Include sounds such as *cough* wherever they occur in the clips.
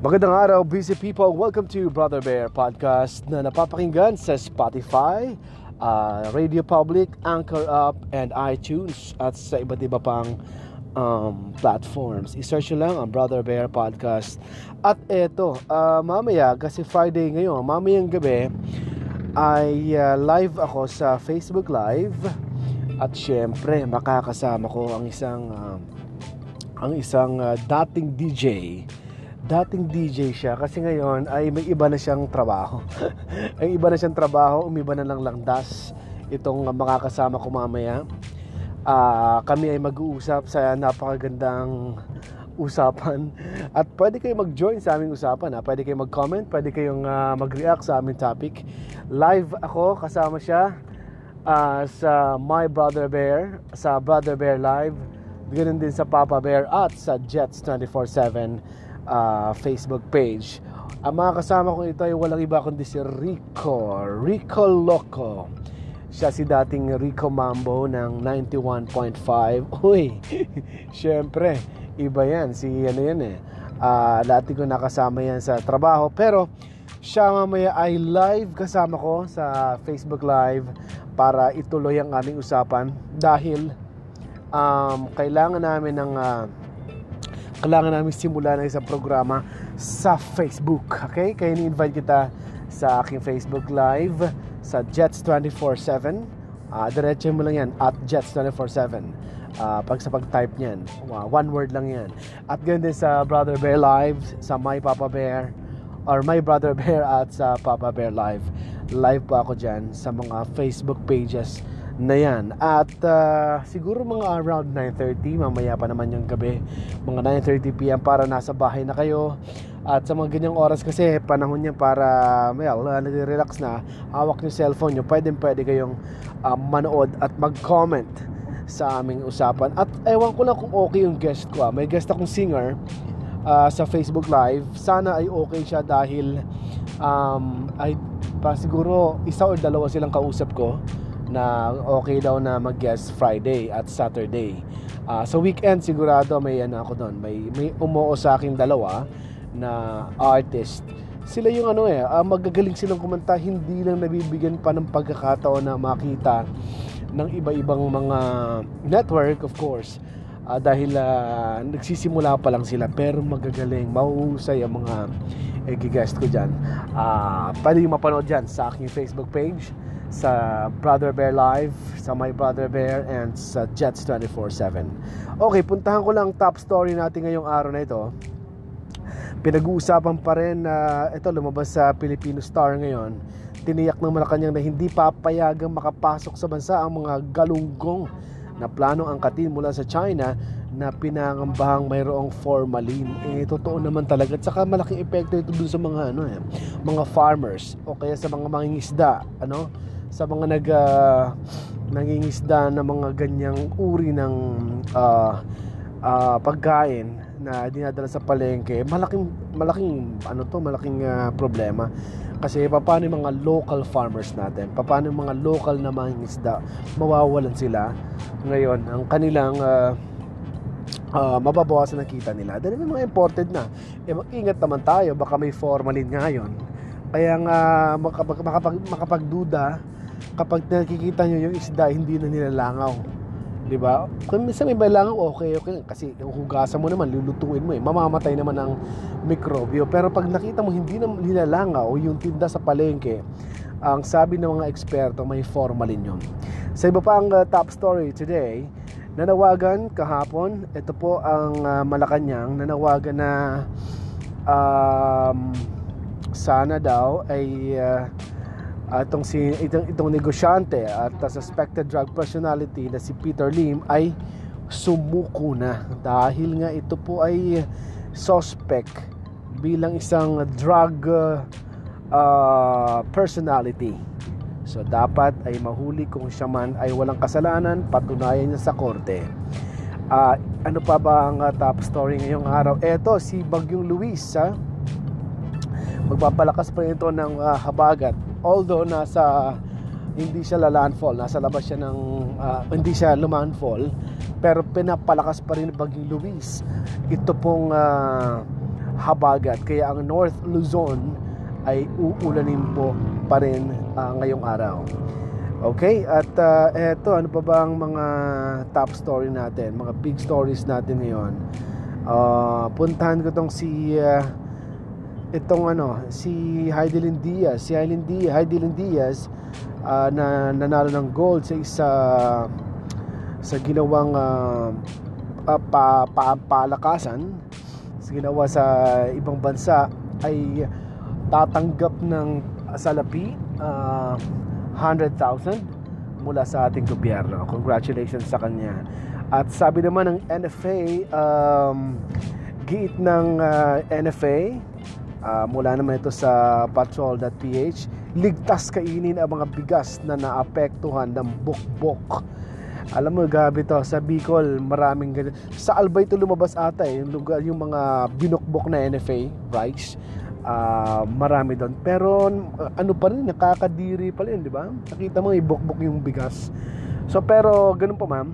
Magandang araw, busy people. Welcome to Brother Bear Podcast na napapakinggan sa Spotify, uh, Radio Public, Anchor Up, and iTunes at sa iba't iba pang um, platforms. I-search nyo lang ang Brother Bear Podcast. At eto, uh, mamaya, kasi Friday ngayon, mamayang gabi, ay uh, live ako sa Facebook Live. At syempre, makakasama ko ang isang uh, ang isang uh, dating DJ dating DJ siya kasi ngayon ay may iba na siyang trabaho. *laughs* Ang iba na siyang trabaho, umiba na lang langdas itong makakasama ko mamaya. Uh, kami ay mag-uusap sa napakagandang usapan at pwede kayo mag-join sa aming usapan ha? pwede kayo mag-comment pwede kayong uh, mag-react sa aming topic live ako kasama siya uh, sa My Brother Bear sa Brother Bear Live Ganun din sa Papa Bear at sa Jets 24-7 uh, Facebook page. Ang mga kasama ko ito ay walang iba kundi si Rico. Rico Loco. Siya si dating Rico Mambo ng 91.5. *laughs* Uy, syempre, iba yan. Si ano yan eh. Uh, dati ko nakasama yan sa trabaho. Pero, siya mamaya ay live kasama ko sa Facebook Live para ituloy ang aming usapan dahil um, kailangan namin ng uh, kailangan namin simulan ng isang programa sa Facebook. Okay? Kaya ni-invite kita sa aking Facebook Live sa Jets 24-7. Uh, diretso mo lang yan at Jets 24-7. Uh, pag sa pag-type niyan. Uh, one word lang yan. At ganoon din sa Brother Bear Live, sa My Papa Bear, or My Brother Bear at sa Papa Bear Live. Live pa ako dyan sa mga Facebook pages na yan. At uh, siguro mga around 9.30, mamaya pa naman yung gabi, mga 9.30pm para nasa bahay na kayo. At sa mga ganyang oras kasi panahon niya para well, uh, nag-relax na, hawak niyo cellphone niyo, pwede pwede kayong uh, manood at mag-comment sa aming usapan. At ewan ko lang kung okay yung guest ko. Ah. May guest akong singer uh, sa Facebook Live. Sana ay okay siya dahil um, ay pa siguro isa o dalawa silang kausap ko na okay daw na mag-guest Friday at Saturday. Uh, sa weekend sigurado may ano ako doon, may may umuo sa akin dalawa na artist. Sila yung ano eh, uh, magagaling silang kumanta, hindi lang nabibigyan pa ng pagkakataon na makita ng iba-ibang mga network of course. Uh, dahil uh, nagsisimula pa lang sila pero magagaling, mahuhusay ang mga eh, guest ko dyan. Uh, pwede yung mapanood dyan sa aking Facebook page sa Brother Bear Live, sa My Brother Bear, and sa Jets 24-7. Okay, puntahan ko lang top story natin ngayong araw na ito. Pinag-uusapan pa rin na uh, ito lumabas sa Filipino Star ngayon. Tiniyak ng Malacanang na hindi papayagang makapasok sa bansa ang mga galunggong na plano angkatin mula sa China na pinangambahang mayroong formalin. Eh, totoo naman talaga. At saka malaking epekto ito dun sa mga, ano, eh, mga farmers o kaya sa mga mangingisda. Ano? Sa mga nag uh, nangingisda ng mga ganyang uri ng uh, uh, pagkain na dinadala sa palengke malaking malaking ano to malaking uh, problema. Kasi paano yung mga local farmers natin paano yung mga local na mangingisda mawawalan sila ngayon. Ang kanilang uh, uh, mababawasan ang kita nila. Dahil may mga imported na. Eh mag-ingat naman tayo baka may formalin ngayon kaya nga makapag, makapag, makapagduda kapag nakikita nyo yung isda hindi na nilalangaw. Di ba? Kung minsan may langaw okay okay kasi hugasan mo naman lulutuin mo eh. Mamamatay naman ang mikrobyo. Pero pag nakita mo hindi na nilalangaw yung tinda sa palengke ang sabi ng mga eksperto may formalin yun. Sa iba pa ang uh, top story today nanawagan kahapon ito po ang uh, Malacanang nanawagan na um, sana daw ay uh, uh, itong, si, itong, itong negosyante at uh, suspected drug personality na si Peter Lim ay sumuko na dahil nga ito po ay suspect bilang isang drug uh, uh, personality. So dapat ay mahuli kung siya man ay walang kasalanan, patunayan niya sa korte. Uh, ano pa ba ang uh, top story ngayong araw? Eto, si Bagyong Luis, ha? magpapalakas pa ito ng uh, habagat although nasa hindi siya lalandfall nasa labas siya ng uh, hindi siya lumanfall pero pinapalakas pa rin Bagyong Luis ito pong uh, habagat. Kaya ang North Luzon ay uulanin po pa rin uh, ngayong araw. Okay, at uh, eto, ano pa ba ang mga top story natin, mga big stories natin ngayon? Uh, puntahan ko tong si uh, itong ano, si Heidelin Diaz. Si Heidelin Diaz, Heidelin Diaz uh, na nanalo ng gold sa isa sa ginawang uh, pa, pa, palakasan sa ginawa sa ibang bansa ay tatanggap ng salapi uh, 100,000 mula sa ating gobyerno. Congratulations sa kanya. At sabi naman ng NFA, um, giit ng uh, NFA, uh, mula naman ito sa patrol.ph, ligtas kainin ang mga bigas na naapektuhan ng bukbok. Alam mo, gabi to, sa Bicol, maraming ganyan. Sa Albay ito lumabas ata eh, yung, lugar, yung mga binukbok na NFA rice uh, marami doon. Pero ano pa rin, nakakadiri pa rin, di ba? Nakita mo, ibukbok yung bigas. So pero ganun pa ma'am,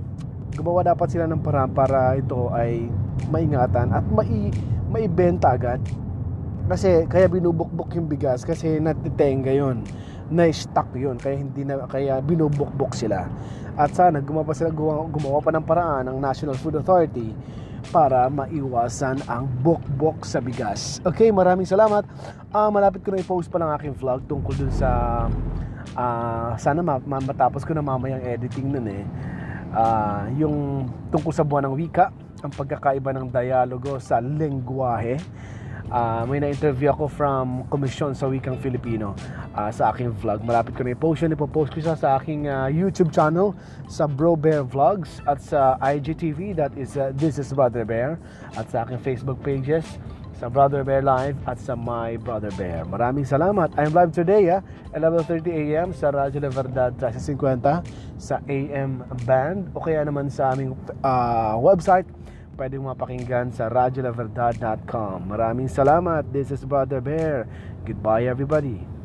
gumawa dapat sila ng paraan para ito ay maingatan at mai maibenta agad. Kasi kaya binubukbok yung bigas kasi natitenga yon na stock yon kaya hindi na kaya binubukbok sila at sana gumawa sila gumawa, pa ng paraan ng National Food Authority para maiwasan ang bok-bok sa bigas. Okay, maraming salamat. Uh, malapit ko na i-post pa ng aking vlog tungkol dun sa uh, sana ma- matapos ko na mamayang editing nun eh. Uh, yung tungkol sa buwan ng wika, ang pagkakaiba ng dialogo sa lengguwahe uh, may na-interview ako from Komisyon sa Wikang Filipino uh, sa aking vlog. Malapit ko na i-post yun. Ipopost ko siya sa aking uh, YouTube channel sa Bro Bear Vlogs at sa IGTV that is uh, This is Brother Bear at sa aking Facebook pages sa Brother Bear Live at sa My Brother Bear. Maraming salamat. I'm live today ah, 11.30 a.m. sa Radyo La Verdad 1350 sa AM band o kaya naman sa aming uh, website pwedeng mapakinggan sa radyolaverdad.com. Maraming salamat. This is Brother Bear. Goodbye everybody.